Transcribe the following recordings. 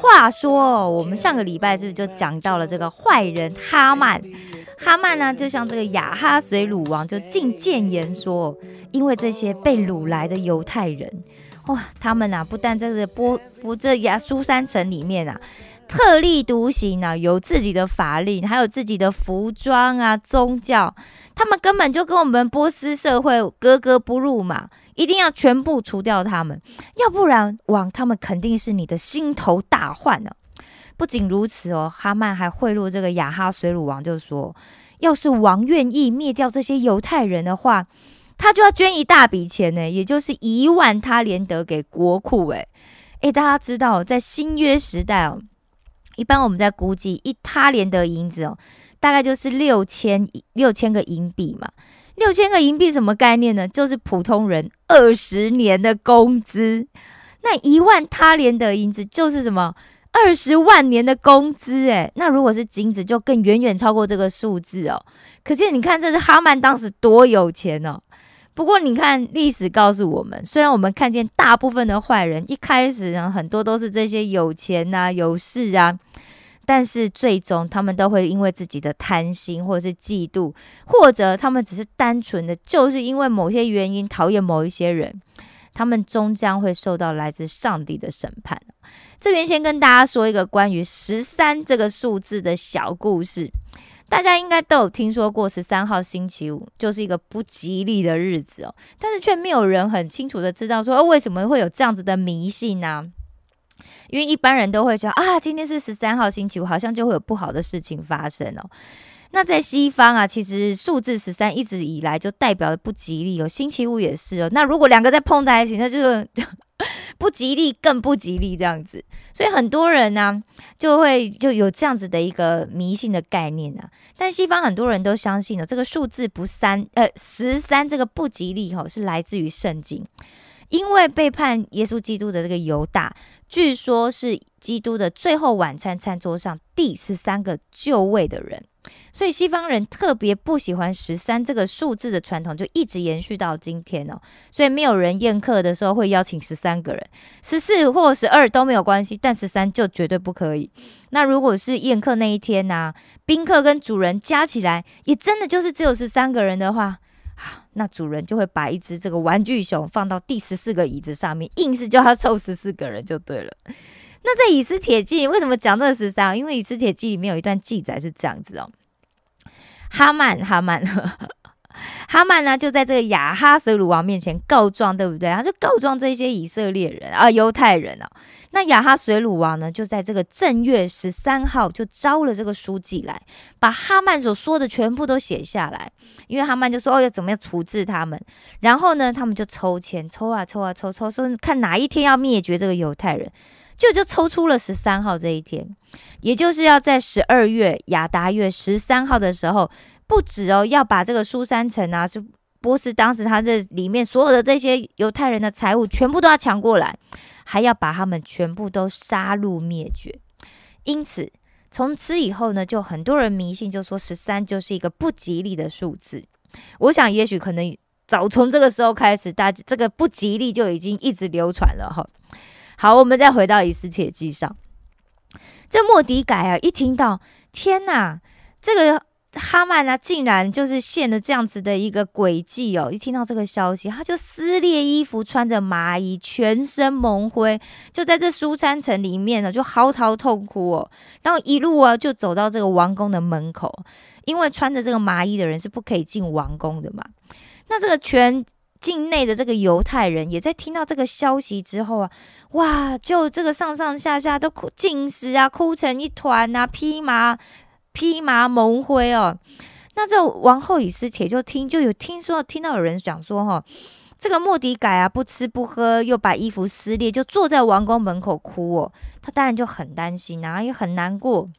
话说，我们上个礼拜是不是就讲到了这个坏人哈曼？哈曼呢，就像这个亚哈水鲁王，就进谏言说，因为这些被掳来的犹太人，哇，他们啊，不但在这波波这亚苏山城里面啊，特立独行啊，有自己的法令，还有自己的服装啊，宗教，他们根本就跟我们波斯社会格格不入嘛，一定要全部除掉他们，要不然王他们肯定是你的心头大患呢、不仅如此哦，哈曼还贿赂这个亚哈水鲁王，就说，要是王愿意灭掉这些犹太人的话，他就要捐一大笔钱呢，也就是一万他连德给国库。哎，诶，大家知道，在新约时代哦，一般我们在估计一他连的银子哦，大概就是六千六千个银币嘛。六千个银币什么概念呢？就是普通人二十年的工资。那一万他连的银子就是什么？二十万年的工资诶，那如果是金子，就更远远超过这个数字哦。可见你看，这是哈曼当时多有钱哦。不过你看，历史告诉我们，虽然我们看见大部分的坏人一开始呢，很多都是这些有钱呐、有势啊，但是最终他们都会因为自己的贪心，或者是嫉妒，或者他们只是单纯的就是因为某些原因讨厌某一些人，他们终将会受到来自上帝的审判。这边先跟大家说一个关于十三这个数字的小故事。大家应该都有听说过，十三号星期五就是一个不吉利的日子哦，但是却没有人很清楚的知道说，为什么会有这样子的迷信呢、因为一般人都会觉得啊，今天是十三号星期五，好像就会有不好的事情发生哦。那在西方啊，其实数字十三一直以来就代表了不吉利哦，星期五也是哦。那如果两个再碰在一起，那就是不吉利，更不吉利这样子。所以很多人呢、就会就有这样子的一个迷信的概念啊。但西方很多人都相信哦，这个数字不三呃十三这个不吉利吼、是来自于圣经，因为背叛耶稣基督的这个犹大，据说是基督的最后晚餐餐桌上第十三个就位的人。所以西方人特别不喜欢十三这个数字的传统，就一直延续到今天哦。所以没有人宴客的时候会邀请十三个人，十四或十二都没有关系，但十三就绝对不可以。那如果是宴客那一天呢、宾客跟主人加起来也真的就是只有十三个人的话，啊，那主人就会把一只这个玩具熊放到第十四个椅子上面，硬是叫他凑十四个人就对了。那在《以斯帖记》为什么讲这个十三？因为《以斯帖记》里面有一段记载是这样子哦，哈曼，哈曼，哈曼呢就在这个亚哈水鲁王面前告状，对不对？他就告状这些以色列人啊，犹太人啊。那亚哈水鲁王呢，就在这个正月十三号就招了这个书记来，把哈曼所说的全部都写下来。因为哈曼就说哦，要怎么样处置他们。然后呢，他们就抽签，抽啊抽啊抽，抽说看哪一天要灭绝这个犹太人。就就抽出了十三号这一天，也就是要在十二月雅达月十三号的时候，不止哦，要把这个苏三城啊，就波斯当时他这里面所有的这些犹太人的财物全部都要抢过来，还要把他们全部都杀戮灭绝。因此，从此以后呢，就很多人迷信，就说十三就是一个不吉利的数字。我想，也许可能早从这个时候开始，大家这个不吉利就已经一直流传了哈。好，我们再回到以斯帖记上，这莫迪改啊，一听到天哪，这个哈曼啊，竟然就是献了这样子的一个诡计哦！一听到这个消息，他就撕裂衣服，穿着麻衣，全身蒙灰，就在这苏山城里面呢，就嚎啕痛哭哦。然后一路啊，就走到这个王宫的门口，因为穿着这个麻衣的人是不可以进王宫的嘛。那这个全境内的这个犹太人也在听到这个消息之后啊，哇，就这个上上下下都哭尽食啊，哭成一团啊，披麻披麻蒙灰哦。那这王后以斯帖就听就有听说听到有人讲说哈、这个莫迪改啊不吃不喝，又把衣服撕裂，就坐在王宫门口哭哦。他当然就很担心啊，也很难过。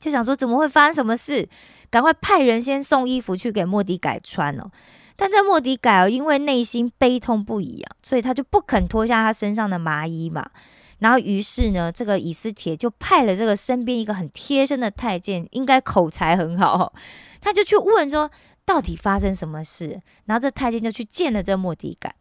就想说怎么会发生什么事，赶快派人先送衣服去给莫迪改穿哦。但在莫迪改哦，因为内心悲痛不已啊，所以他就不肯脱下他身上的麻衣嘛。然后于是呢，这个以斯帖就派了这个身边一个很贴身的太监，应该口才很好，他就去问说。到底发生什么事？然后这太监就去见了这莫迪改。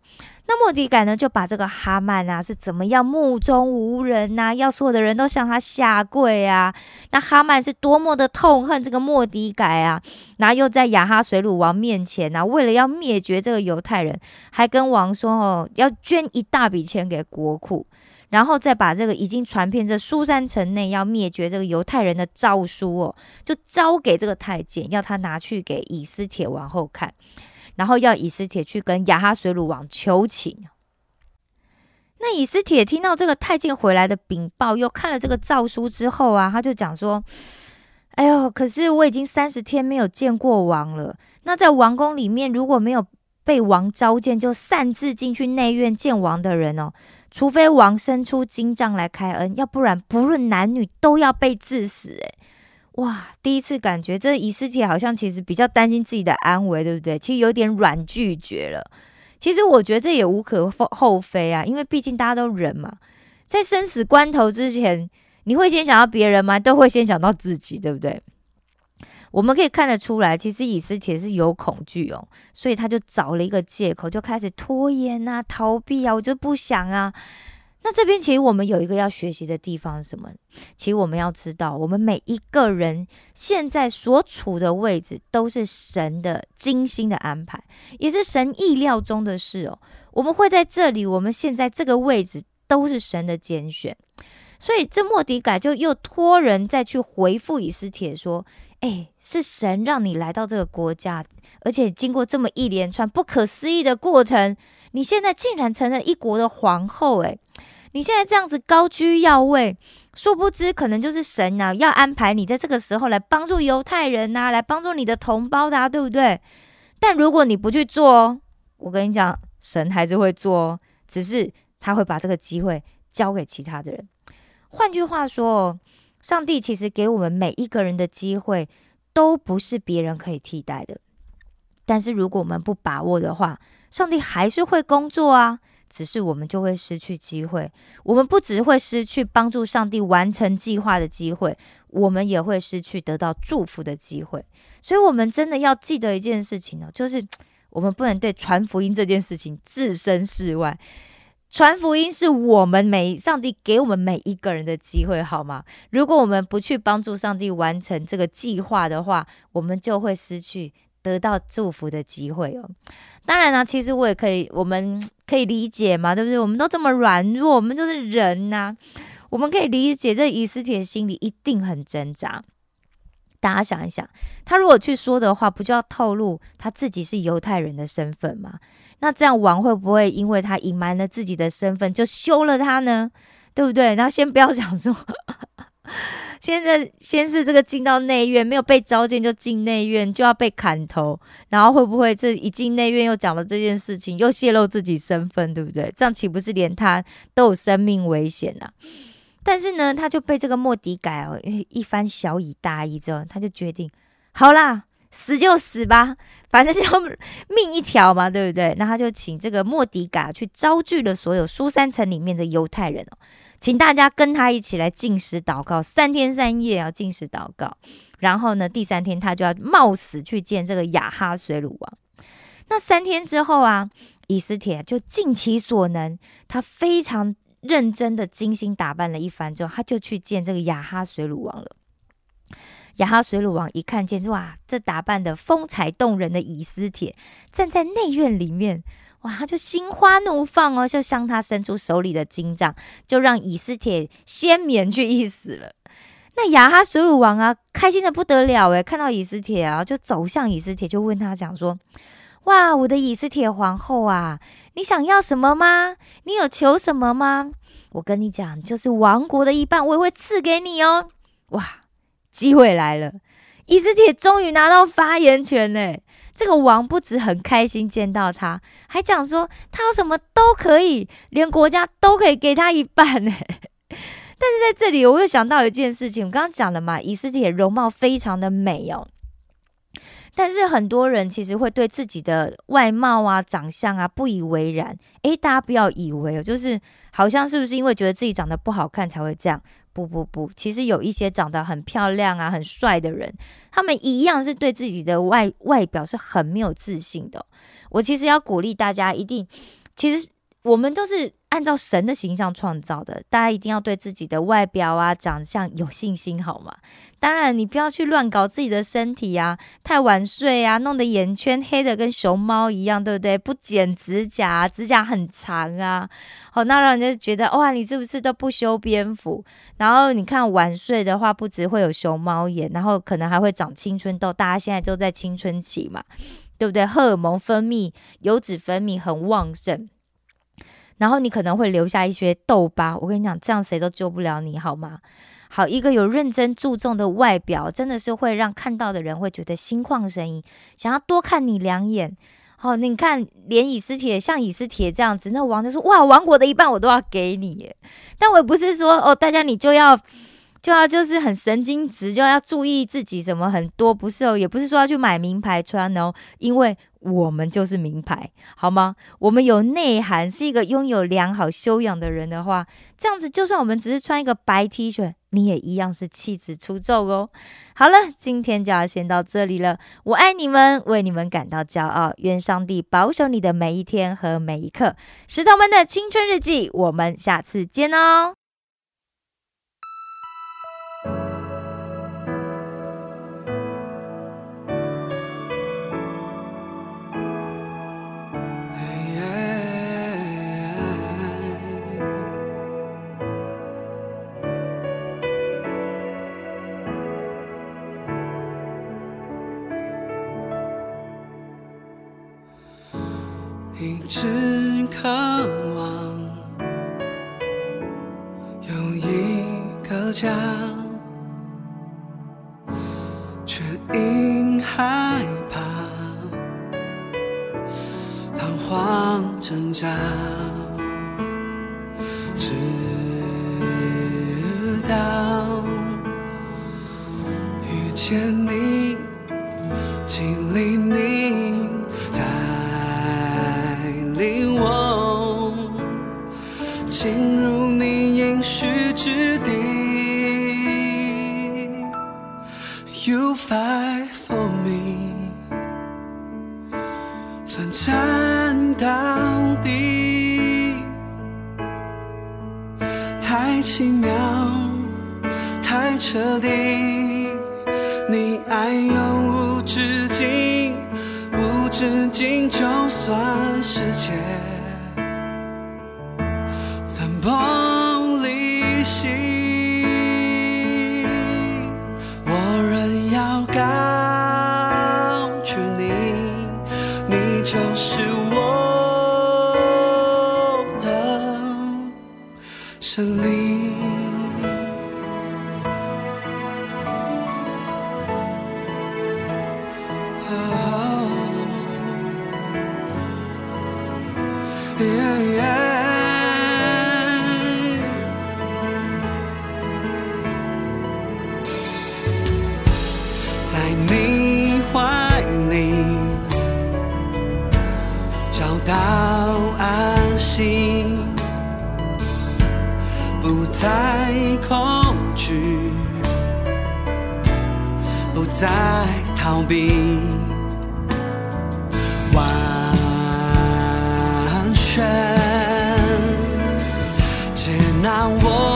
那莫迪改呢，就把这个哈曼啊是怎么样目中无人呐，要所有的人都向他下跪啊。那哈曼是多么的痛恨这个莫迪改啊，然后又在亚哈水鲁王面前啊，为了要灭绝这个犹太人，还跟王说哦，要捐一大笔钱给国库。然后再把这个已经传遍这苏山城内要灭绝这个犹太人的诏书哦，就交给这个太监，要他拿去给以斯帖王后看，然后要以斯帖去跟亚哈水鲁王求情。那以斯帖听到这个太监回来的禀报，又看了这个诏书之后啊，他就讲说：“哎呦，可是我已经三十天没有见过王了。那在王宫里面，如果没有被王召见，就擅自进去内院见王的人哦。”除非王伸出金杖来开恩，要不然不论男女都要被致死。诶，哇！第一次感觉这以斯帖好像其实比较担心自己的安危，对不对？其实有点软拒绝了。其实我觉得这也无可厚非啊，因为毕竟大家都人嘛，在生死关头之前，你会先想到别人吗？都会先想到自己，对不对？我们可以看得出来，其实以斯帖是有恐惧哦，所以他就找了一个借口，就开始拖延啊、逃避啊，我就不想啊。那这边其实我们有一个要学习的地方是什么？其实我们要知道，我们每一个人现在所处的位置，都是神的精心的安排，也是神意料中的事哦。我们会在这里，我们现在这个位置都是神的拣选，所以这莫迪改就又托人再去回复以斯帖说。哎，是神让你来到这个国家，而且经过这么一连串不可思议的过程，你现在竟然成了一国的皇后。哎，你现在这样子高居要位，殊不知可能就是神啊，要安排你在这个时候来帮助犹太人呐，来帮助你的同胞的，啊对不对？但如果你不去做哦，我跟你讲，神还是会做哦，只是他会把这个机会交给其他的人。换句话说。上帝其实给我们每一个人的机会，都不是别人可以替代的。但是如果我们不把握的话，上帝还是会工作啊，只是我们就会失去机会。我们不只会失去帮助上帝完成计划的机会，我们也会失去得到祝福的机会。所以，我们真的要记得一件事情呢，就是我们不能对传福音这件事情置身事外。传福音是我们每上帝给我们每一个人的机会，好吗？如果我们不去帮助上帝完成这个计划的话，我们就会失去得到祝福的机会哦。当然了，其实我也可以，我们可以理解嘛，对不对？我们都这么软弱，我们就是人呐，我们可以理解这以斯帖心里一定很挣扎。大家想一想，他如果去说的话，不就要透露他自己是犹太人的身份吗？那这样王会不会因为他隐瞒了自己的身份就休了他呢？对不对？然后先不要讲说，现在先是这个进到内院没有被召见就进内院就要被砍头，然后会不会这一进内院又讲了这件事情又泄露自己身份，对不对？这样岂不是连他都有生命危险呐？但是呢，他就被这个莫迪改哦一番小以大意之后，他就决定好啦。死就死吧，反正就命一条嘛，对不对？那他就请这个莫迪嘎去招聚了所有苏三城里面的犹太人哦，请大家跟他一起来进食祷告，三天三夜要进食祷告。然后呢，第三天他就要冒死去见这个亚哈水鲁王。那三天之后啊，以斯帖就尽其所能，他非常认真的精心打扮了一番之后，他就去见这个亚哈水鲁王了。亚哈水鲁王一看见，哇，这打扮的风采动人的以斯帖站在内院里面，哇，他就心花怒放哦，就向他伸出手里的金杖，就让以斯帖先免去一死了。那亚哈水鲁王啊，开心的不得了诶，看到以斯帖啊，就走向以斯帖，就问他讲说：“哇，我的以斯帖皇后啊，你想要什么吗？你有求什么吗？我跟你讲，就是王国的一半，我也会赐给你哦。”哇！机会来了，以斯帖终于拿到发言权呢。这个王不止很开心见到他，还讲说他有什么都可以，连国家都可以给他一半呢。但是在这里，我又想到一件事情，我刚刚讲了嘛，以斯帖容貌非常的美哦。但是很多人其实会对自己的外貌啊、长相啊不以为然。诶，大家不要以为哦，就是好像是不是因为觉得自己长得不好看才会这样？不不不，其实有一些长得很漂亮啊、很帅的人，他们一样是对自己的外外表是很没有自信的。我其实要鼓励大家，一定，其实。我们都是按照神的形象创造的，大家一定要对自己的外表啊、长相有信心，好吗？当然，你不要去乱搞自己的身体啊，太晚睡啊，弄得眼圈黑的跟熊猫一样，对不对？不剪指甲，指甲很长啊，好，那让人家觉得哇，你是不是都不修边幅？然后你看晚睡的话，不止会有熊猫眼，然后可能还会长青春痘。大家现在都在青春期嘛，对不对？荷尔蒙分泌、油脂分泌很旺盛。然后你可能会留下一些痘疤，我跟你讲，这样谁都救不了你，好吗？好，一个有认真注重的外表，真的是会让看到的人会觉得心旷神怡，想要多看你两眼。好，你看，连以斯帖像以斯帖这样子，那王就说：哇，王国的一半我都要给你。但我也不是说哦，大家你就要。就要就是很神经质，就要注意自己什么很多不是哦，也不是说要去买名牌穿哦，因为我们就是名牌，好吗？我们有内涵，是一个拥有良好修养的人的话，这样子就算我们只是穿一个白 T 恤，你也一样是气质出众哦。好了，今天就要先到这里了，我爱你们，为你们感到骄傲，愿上帝保守你的每一天和每一刻。石头们的青春日记，我们下次见哦。只渴望。有一个家，却因害怕彷徨挣扎，，You fight for me，奋战到底，太奇妙，太彻底，你爱永无止境，无止境就算世界。不再恐惧不再逃避。完全接纳我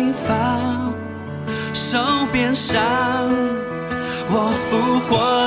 心放，手边上，我复活。